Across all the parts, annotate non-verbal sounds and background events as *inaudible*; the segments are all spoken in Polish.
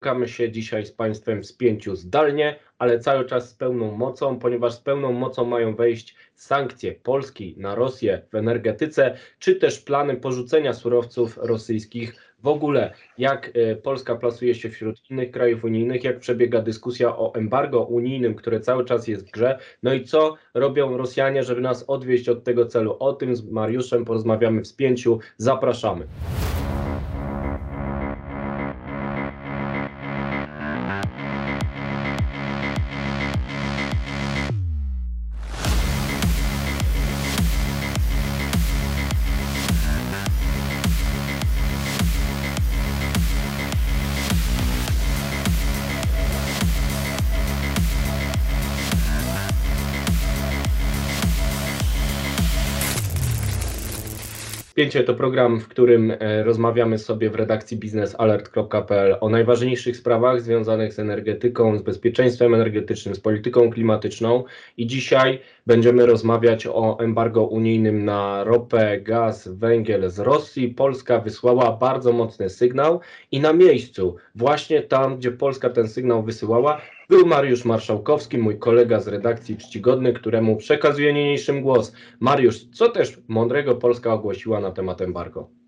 Spotykamy się dzisiaj z Państwem w spięciu zdalnie, ale cały czas z pełną mocą, ponieważ z pełną mocą mają wejść sankcje Polski na Rosję w energetyce, czy też plany porzucenia surowców rosyjskich w ogóle. Jak e, Polska plasuje się wśród innych krajów unijnych, jak przebiega dyskusja o embargo unijnym, które cały czas jest w grze, no i co robią Rosjanie, żeby nas odwieść od tego celu. O tym z Mariuszem porozmawiamy w spięciu. Zapraszamy. Spięcie to program, w którym e, rozmawiamy sobie w redakcji biznesalert.pl o najważniejszych sprawach związanych z energetyką, z bezpieczeństwem energetycznym, z polityką klimatyczną i dzisiaj będziemy rozmawiać o embargo unijnym na ropę, gaz, węgiel z Rosji. Polska wysłała bardzo mocny sygnał i na miejscu, właśnie tam, gdzie Polska ten sygnał wysyłała, był Mariusz Marszałkowski, mój kolega z redakcji Czcigodny, któremu przekazuję niniejszym głos. Mariusz, co też mądrego Polska ogłosiła na temat embargo?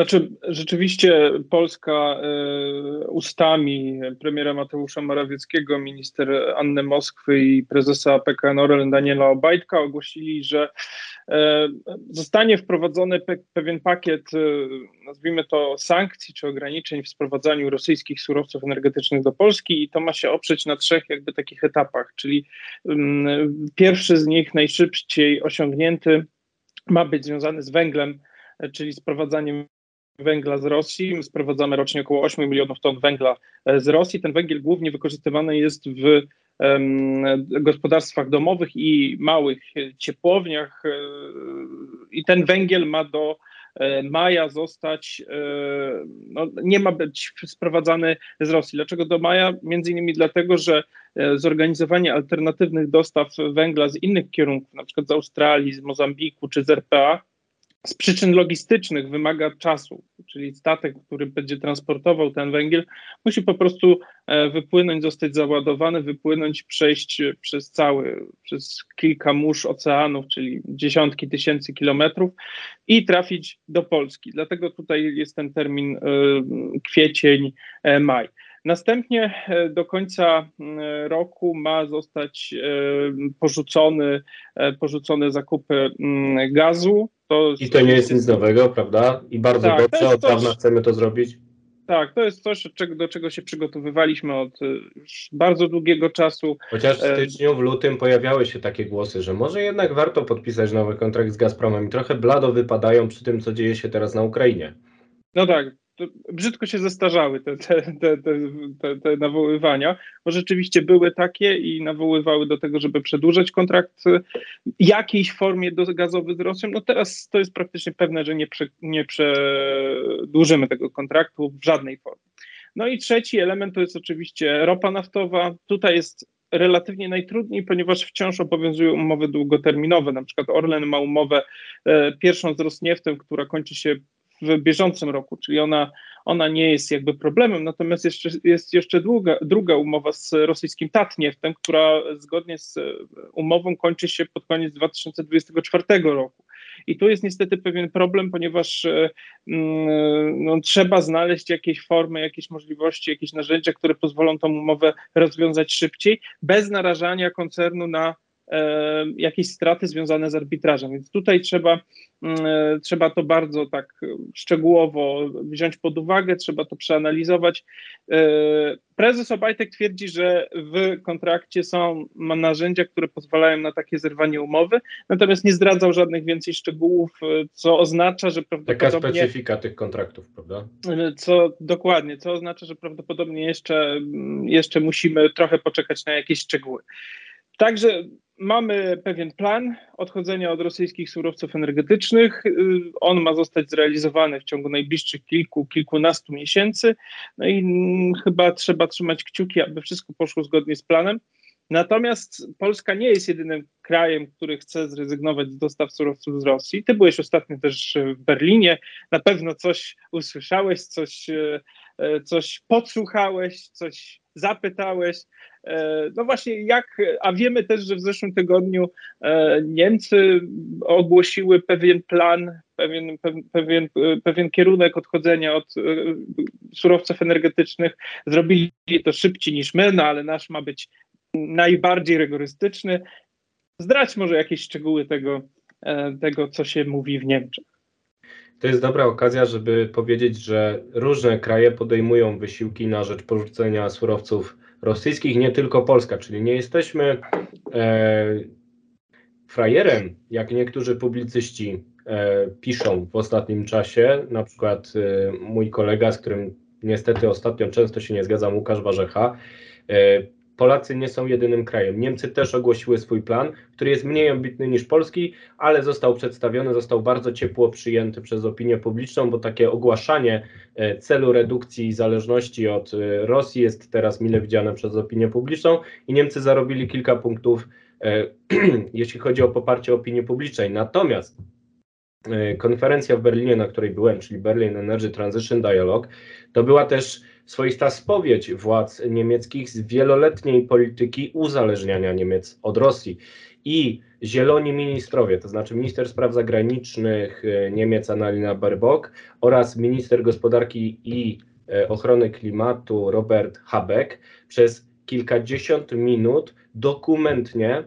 Znaczy, rzeczywiście Polska y, ustami premiera Mateusza Morawieckiego, minister Anny Moskwy i prezesa PKN Orlen Daniela Obajtka ogłosili, że y, zostanie wprowadzony pe pewien pakiet, y, nazwijmy to sankcji czy ograniczeń w sprowadzaniu rosyjskich surowców energetycznych do Polski i to ma się oprzeć na trzech jakby takich etapach, czyli pierwszy z nich najszybciej osiągnięty ma być związany z węglem, czyli sprowadzaniem węgla z Rosji. Sprowadzamy rocznie około 8 milionów ton węgla e, z Rosji. Ten węgiel głównie wykorzystywany jest w gospodarstwach domowych i małych ciepłowniach e, i ten węgiel ma do e, maja zostać, no, nie ma być sprowadzany z Rosji. Dlaczego do maja? Między innymi dlatego, że zorganizowanie alternatywnych dostaw węgla z innych kierunków, na przykład z Australii, z Mozambiku czy z RPA, z przyczyn logistycznych wymaga czasu, czyli statek, który będzie transportował ten węgiel, musi po prostu e, wypłynąć, zostać załadowany, wypłynąć, przejść przez cały, przez kilka mórz oceanów, czyli dziesiątki tysięcy kilometrów i trafić do Polski. Dlatego tutaj jest ten termin e, kwiecień, e, maj. Następnie do końca roku ma zostać porzucony, porzucone zakupy gazu to I to nie jest nic nowego, prawda? I bardzo tak, dobrze, od dawna chcemy to zrobić. Tak, to jest coś, do czego się przygotowywaliśmy od y, bardzo długiego czasu. Chociaż w e, styczniu, w lutym pojawiały się takie głosy, że może jednak warto podpisać nowy kontrakt z Gazpromem i trochę blado wypadają przy tym, co dzieje się teraz na Ukrainie. No tak, brzydko się zestarzały te, te, te, te, te nawoływania, bo rzeczywiście były takie i nawoływały do tego, żeby przedłużać kontrakt w jakiejś formie gazowy z Rosją. No teraz to jest praktycznie pewne, że nie, prze, nie przedłużymy tego kontraktu w żadnej formie. No i trzeci element to jest oczywiście ropa naftowa. Tutaj jest relatywnie najtrudniej, ponieważ wciąż obowiązują umowy długoterminowe. Na przykład Orlen ma umowę e, pierwszą z Rosnieftem, która kończy się w bieżącym roku, czyli ona, ona nie jest jakby problemem, natomiast jeszcze, jest jeszcze długa, druga umowa z rosyjskim Tatnieftem, która zgodnie z umową kończy się pod koniec 2024 roku. I tu jest niestety pewien problem, ponieważ e, mm, no, trzeba znaleźć jakieś formy, jakieś możliwości, jakieś narzędzia, które pozwolą tą umowę rozwiązać szybciej, bez narażania koncernu na E, jakieś straty związane z arbitrażem. Więc tutaj trzeba, mm, e, trzeba to bardzo tak szczegółowo wziąć pod uwagę, trzeba to przeanalizować. E, prezes Obajtek twierdzi, że w kontrakcie są narzędzia, które pozwalają na takie zerwanie umowy, natomiast nie zdradzał żadnych więcej szczegółów, co oznacza, że prawdopodobnie... Taka specyfika tych kontraktów, prawda? Co dokładnie, co oznacza, że prawdopodobnie jeszcze, jeszcze musimy trochę poczekać na jakieś szczegóły. Także mamy pewien plan odchodzenia od rosyjskich surowców energetycznych. Y, on ma zostać zrealizowany w ciągu najbliższych kilku, kilkunastu miesięcy. No i mm, chyba trzeba trzymać kciuki, aby wszystko poszło zgodnie z planem. Natomiast Polska nie jest jedynym krajem, który chce zrezygnować z dostaw surowców z Rosji. Ty byłeś ostatnio też w Berlinie, na pewno coś usłyszałeś, coś, e, coś podsłuchałeś, coś zapytałeś. No właśnie, jak, a wiemy też, że w zeszłym tygodniu Niemcy ogłosiły pewien plan, pewien, pewien, pewien kierunek odchodzenia od surowców energetycznych. Zrobili to szybciej niż my, no ale nasz ma być najbardziej rygorystyczny. Zdrać może jakieś szczegóły tego, e, tego, co się mówi w Niemczech. To jest dobra okazja, żeby powiedzieć, że różne kraje podejmują wysiłki na rzecz porzucenia surowców rosyjskich, nie tylko Polska, czyli nie jesteśmy e, frajerem, jak niektórzy publicyści e, piszą w ostatnim czasie. Na przykład e, mój kolega, z którym niestety ostatnio często się nie zgadzam, Łukasz Warzecha, e, Polacy nie są jedynym krajem. Niemcy też ogłosiły swój plan, który jest mniej ambitny niż polski, ale został przedstawiony, został bardzo ciepło przyjęty przez opinię publiczną, bo takie ogłaszanie e, celu redukcji zależności od e, Rosji jest teraz mile widziane przez opinię publiczną i Niemcy zarobili kilka punktów, e, *clears throat* jeśli chodzi o poparcie opinii publicznej. Natomiast konferencja w Berlinie, na której byłem, czyli Berlin Energy Transition Dialogue, to była też swoista spowiedź władz niemieckich z wieloletniej polityki uzależniania Niemiec od Rosji. I zieloni ministrowie, to znaczy minister spraw zagranicznych e, Niemiec Annalena Baerbock oraz minister gospodarki i e, ochrony klimatu Robert Habeck przez kilkadziesiąt minut dokumentnie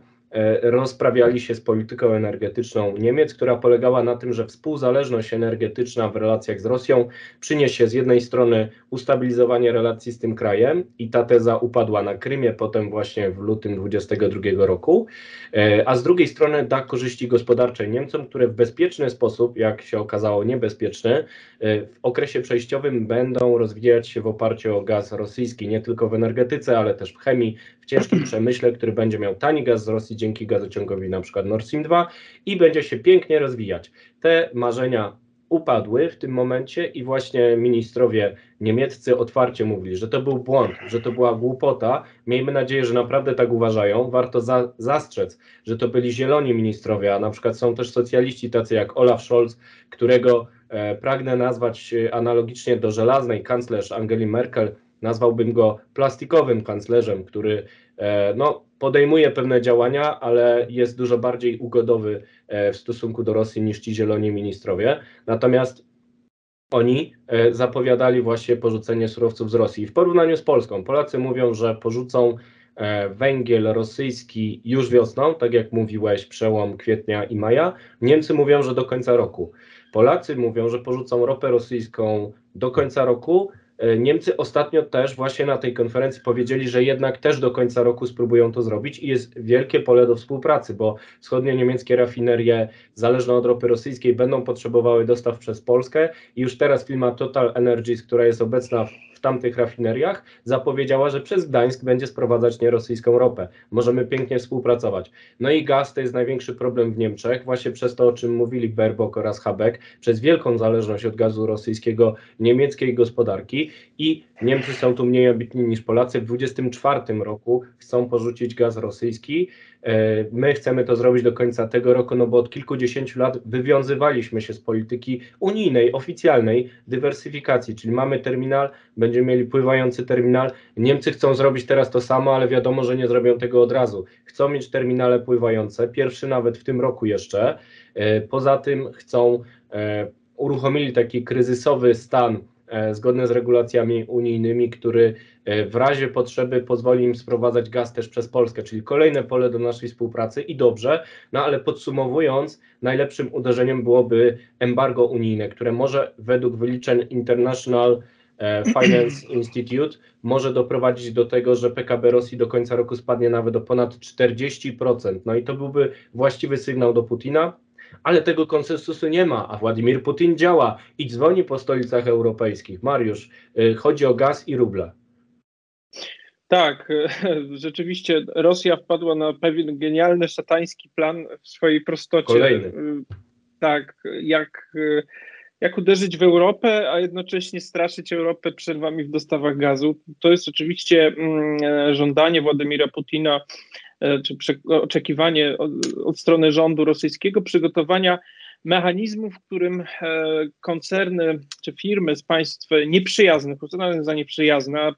rozprawiali się z polityką energetyczną Niemiec, która polegała na tym, że współzależność energetyczna w relacjach z Rosją przyniesie z jednej strony ustabilizowanie relacji z tym krajem i ta teza upadła na Krymie potem właśnie w lutym 2022 roku, e, a z drugiej strony da korzyści gospodarcze Niemcom, które w bezpieczny sposób, jak się okazało niebezpieczny, e, w okresie przejściowym będą rozwijać się w oparciu o gaz rosyjski, nie tylko w energetyce, ale też w chemii, w ciężkim przemyśle, który będzie miał tani gaz z Rosji dzięki gazociągowi na przykład Nord Stream 2 i będzie się pięknie rozwijać. Te marzenia upadły w tym momencie i właśnie ministrowie niemieccy otwarcie mówili, że to był błąd, że to była głupota. Miejmy nadzieję, że naprawdę tak uważają. Warto za, zastrzec, że to byli zieloni ministrowie, a na przykład są też socjaliści tacy jak Olaf Scholz, którego e, pragnę nazwać e, analogicznie do żelaznej kanclerz Angeli Merkel, nazwałbym go plastikowym kanclerzem, który e, no, podejmuje pewne działania, ale jest dużo bardziej ugodowy e, w stosunku do Rosji niż ci zieloni ministrowie. Natomiast oni e, zapowiadali właśnie porzucenie surowców z Rosji. W porównaniu z Polską, Polacy mówią, że porzucą węgiel rosyjski już wiosną, tak jak mówiłeś, przełom kwietnia i maja. Niemcy mówią, że do końca roku. Polacy mówią, że porzucą ropę rosyjską do końca roku, Niemcy ostatnio też właśnie na tej konferencji powiedzieli, że jednak też do końca roku spróbują to zrobić i jest wielkie pole do współpracy, bo wschodnie niemieckie rafinerie zależne od ropy rosyjskiej będą potrzebowały dostaw przez Polskę i już teraz firma Total Energies, która jest obecna tamtych rafineriach, zapowiedziała, że przez Gdańsk będzie sprowadzać nierosyjską ropę. Możemy pięknie współpracować. No i gaz to jest największy problem w Niemczech, właśnie przez to, o czym mówili Baerbock oraz Habeck, przez wielką zależność od gazu rosyjskiego niemieckiej gospodarki i Niemcy są tu mniej ambitni niż Polacy. W 2024 roku chcą porzucić gaz rosyjski. E, my chcemy to zrobić do końca tego roku, no bo od kilkudziesięciu lat wywiązywaliśmy się z polityki unijnej, oficjalnej dywersyfikacji, czyli mamy terminal, będziemy mieli pływający terminal. Niemcy chcą zrobić teraz to samo, ale wiadomo, że nie zrobią tego od razu. Chcą mieć terminale pływające, pierwszy nawet w tym roku jeszcze. E, poza tym chcą, e, uruchomili taki kryzysowy stan zgodne z regulacjami unijnymi, który e, w razie potrzeby pozwoli im sprowadzać gaz też przez Polskę, czyli kolejne pole do naszej współpracy i dobrze, no ale podsumowując, najlepszym uderzeniem byłoby embargo unijne, które może według wyliczeń International e, Finance *clears throat* Institute może doprowadzić do tego, że PKB Rosji do końca roku spadnie nawet o ponad 40%. No i to byłby właściwy sygnał do Putina, ale tego konsensusu nie ma, a Władimir Putin działa i dzwoni po stolicach europejskich. Mariusz, y, chodzi o gaz i ruble. Tak, rzeczywiście Rosja wpadła na pewien genialny, szatański plan w swojej prostocie. Kolejny. Y, tak, jak, y, jak uderzyć w Europę, a jednocześnie straszyć Europę przerwami w dostawach gazu. To jest oczywiście mm, żądanie Władimira Putina czy oczekiwanie od, od strony rządu rosyjskiego przygotowania mechanizmu, w którym e, koncerny czy firmy z państw nieprzyjaznych, uznanych za nieprzyjazne,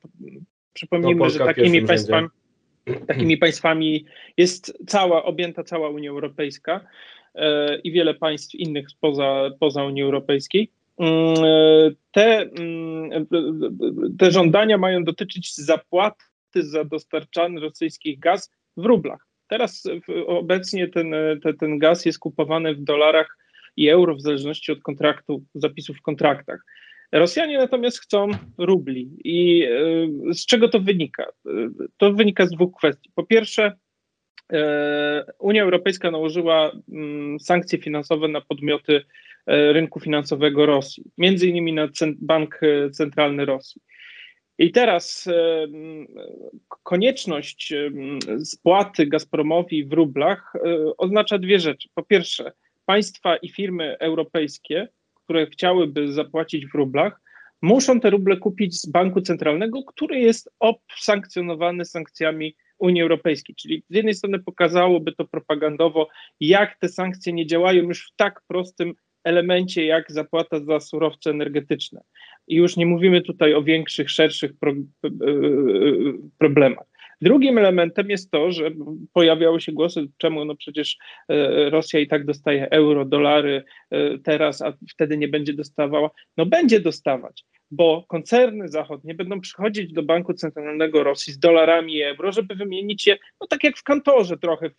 przypomnijmy, że takimi państwami, takimi państwami jest cała, objęta cała Unia Europejska e, i wiele państw innych spoza, poza Unii Europejskiej. Mm, te, mm, te żądania mają dotyczyć zapłaty za dostarczany rosyjski gaz w rublach. Teraz obecnie ten, ten, ten gaz jest kupowany w dolarach i euro w zależności od kontraktu, zapisów w kontraktach. Rosjanie natomiast chcą rubli. I e, z czego to wynika? To wynika z dwóch kwestii. Po pierwsze, e, Unia Europejska nałożyła mm, sankcje finansowe na podmioty rynku finansowego Rosji, między innymi na Bank Centralny Rosji. I teraz konieczność spłaty Gazpromowi w rublach oznacza dwie rzeczy. Po pierwsze, państwa i firmy europejskie, które chciałyby zapłacić w rublach, muszą te ruble kupić z banku centralnego, który jest obsankcjonowany sankcjami Unii Europejskiej. Czyli z jednej strony pokazałoby to propagandowo, jak te sankcje nie działają już w tak prostym elemencie, jak zapłata za surowce energetyczne. I już nie mówimy tutaj o większych, szerszych pro, e, e, problemach. Drugim elementem jest to, że pojawiały się głosy, czemu no przecież e, Rosja i tak dostaje euro, dolary teraz, a wtedy nie będzie dostawała. No będzie dostawać, bo koncerny zachodnie będą przychodzić do Banku Centralnego Rosji z dolarami i euro, żeby wymienić je, no tak jak w kantorze trochę,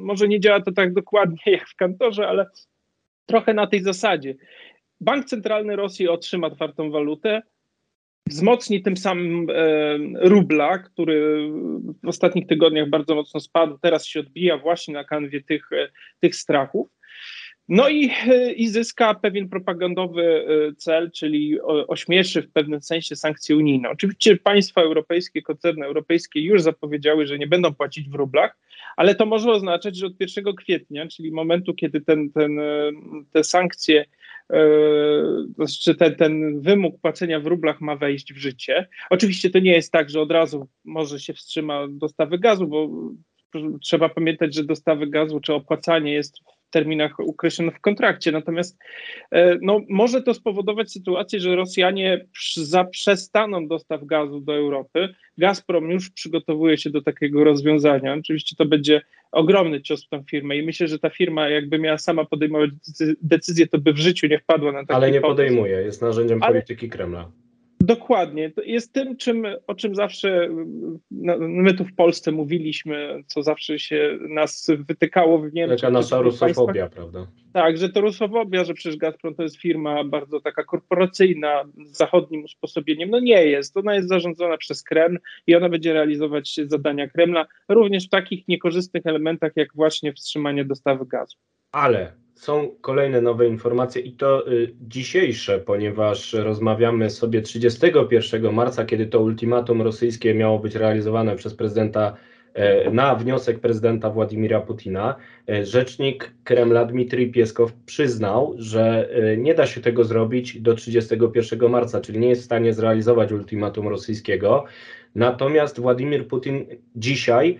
może nie działa to tak dokładnie jak w kantorze, ale trochę na tej zasadzie. Bank Centralny Rosji otrzyma twardą walutę, wzmocni tym samym e, rubla, który w ostatnich tygodniach bardzo mocno spadł, teraz się odbija właśnie na kanwie tych, e, tych strachów. No i, i zyska pewien propagandowy cel, czyli ośmieszy w pewnym sensie sankcje unijne. Oczywiście państwa europejskie, koncerny europejskie już zapowiedziały, że nie będą płacić w rublach, ale to może oznaczać, że od 1 kwietnia, czyli momentu, kiedy ten, ten, te sankcje czy ten, ten wymóg płacenia w rublach ma wejść w życie. Oczywiście to nie jest tak, że od razu może się wstrzyma dostawy gazu, bo trzeba pamiętać, że dostawy gazu czy opłacanie jest w terminach określonych w kontrakcie. Natomiast e, no, może to spowodować sytuację, że Rosjanie zaprzestaną dostaw gazu do Europy. Gazprom już przygotowuje się do takiego rozwiązania. Oczywiście to będzie ogromny cios w tą firmę i myślę, że ta firma jakby miała sama podejmować decyzję, to by w życiu nie wpadła na taki Ale nie podejmuje, jest narzędziem Ale... polityki Kremla. Dokładnie. To jest tym, czym, o czym zawsze no, my tu w Polsce mówiliśmy, co zawsze się nas wytykało w Niemczech. Taka nasza rusofobia, prawda? Tak, że to rusofobia, że przecież Gazprom to jest firma bardzo taka korporacyjna, z zachodnim usposobieniem. No nie jest. Ona jest zarządzana przez Kreml i ona będzie realizować zadania Kremla, również w takich niekorzystnych elementach, jak właśnie wstrzymanie dostawy gazu. Ale są kolejne nowe informacje i to y, dzisiejsze, ponieważ rozmawiamy sobie 31 marca, kiedy to ultimatum rosyjskie miało być realizowane przez prezydenta e, na wniosek prezydenta Władimira Putina. E, rzecznik Kremla Dmitrij Pieskow przyznał, że e, nie da się tego zrobić do 31 marca, czyli nie jest w stanie zrealizować ultimatum rosyjskiego. Natomiast Władimir Putin dzisiaj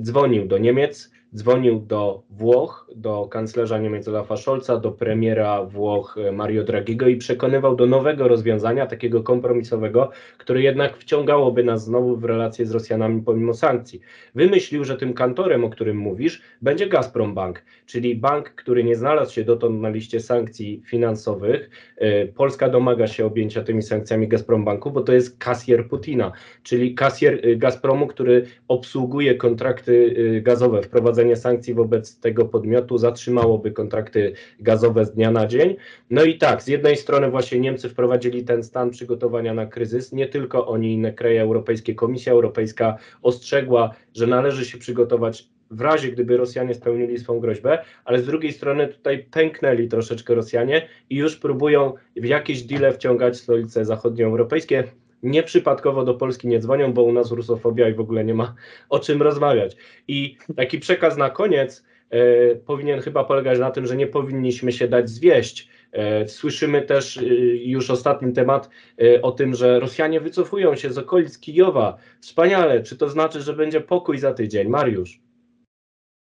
dzwonił do Niemiec, dzwonił do Włoch, do kanclerza Niemiec Olafa Scholza, do premiera Włoch e, Mario Draghiego i przekonywał do nowego rozwiązania, takiego kompromisowego, które jednak wciągałoby nas znowu w relacje z Rosjanami pomimo sankcji. Wymyślił, że tym kantorem, o którym mówisz, będzie Gazprom Bank, czyli bank, który nie znalazł się dotąd na liście sankcji finansowych. E, Polska domaga się objęcia tymi sankcjami Gazprom Banku, bo to jest kasjer Putina, czyli kasjer e, Gazpromu, który obsługuje kontrakty gazowe, wprowadza wprowadzenie sankcji wobec tego podmiotu zatrzymałoby kontrakty gazowe z dnia na dzień. No i tak, z jednej strony właśnie Niemcy wprowadzili ten stan przygotowania na kryzys, nie tylko oni, inne kraje europejskie, Komisja Europejska ostrzegła, że należy się przygotować w razie gdyby Rosjanie spełnili swoją groźbę, ale z drugiej strony tutaj pęknęli troszeczkę Rosjanie i już próbują w jakieś deale wciągać stolice zachodnioeuropejskie. Nieprzypadkowo do Polski nie dzwonią, bo u nas rusofobia i w ogóle nie ma o czym rozmawiać. I taki przekaz na koniec e, powinien chyba polegać na tym, że nie powinniśmy się dać zwieść. E, słyszymy też e, już ostatni temat e, o tym, że Rosjanie wycofują się z okolic Kijowa. Wspaniale. Czy to znaczy, że będzie pokój za tydzień? Mariusz.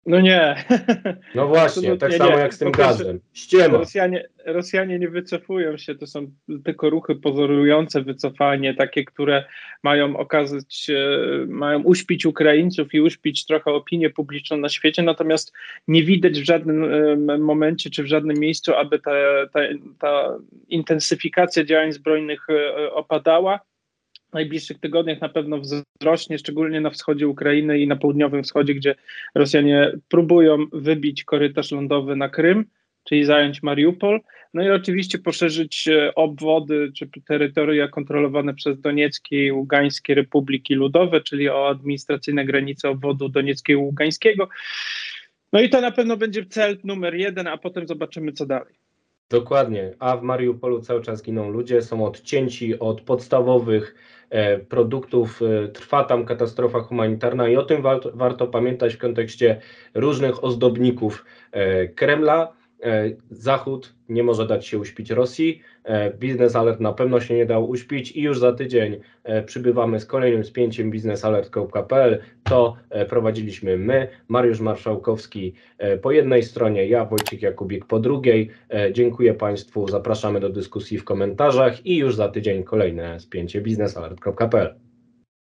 No nie. No właśnie, tak samo nie. jak z tym gazem. Ściema. Rosjanie, Rosjanie nie wycofują się, to są tylko ruchy pozorujące wycofanie, takie, które mają okazać, mają uśpić Ukraińców i uśpić trochę opinię publiczną na świecie, natomiast nie widać w żadnym momencie czy w żadnym miejscu, aby ta, ta, ta intensyfikacja działań zbrojnych e, opadała. Najbliższych tygodniach na pewno wzrośnie, szczególnie na wschodzie Ukrainy i na południowym wschodzie, gdzie Rosjanie próbują wybić korytarz lądowy na Krym czyli zająć Mariupol, no i oczywiście poszerzyć e, obwody czy terytoria kontrolowane przez Donieckie i Ługańskie Republiki Ludowe, czyli o administracyjne granice obwodu Donieckiego i Ługańskiego. No i to na pewno będzie cel numer jeden, a potem zobaczymy, co dalej. Dokładnie, a w Mariupolu cały czas giną ludzie, są odcięci od podstawowych e, produktów, e, trwa tam katastrofa humanitarna i o tym warto, pamiętać w kontekście różnych ozdobników e, Kremla. E, Zachód nie może dać się uśpić Rosji. E, Biznes Alert na pewno się nie dał uśpić i już za tydzień e, przybywamy z kolejnym spięciem biznesalert.pl. To prowadziliśmy my, Mariusz Marszałkowski po jednej stronie, ja Wojciech Jakubik po drugiej. Dziękuję Państwu, zapraszamy do dyskusji w komentarzach i już za tydzień kolejne spięcie biznesalert.pl.